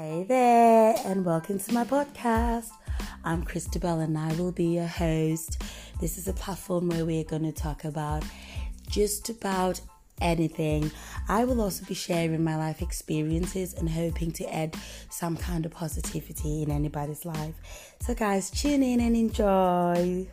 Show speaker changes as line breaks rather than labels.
Hey there, and welcome to my podcast. I'm Christabel, and I will be your host. This is a platform where we're going to talk about just about anything. I will also be sharing my life experiences and hoping to add some kind of positivity in anybody's life. So, guys, tune in and enjoy.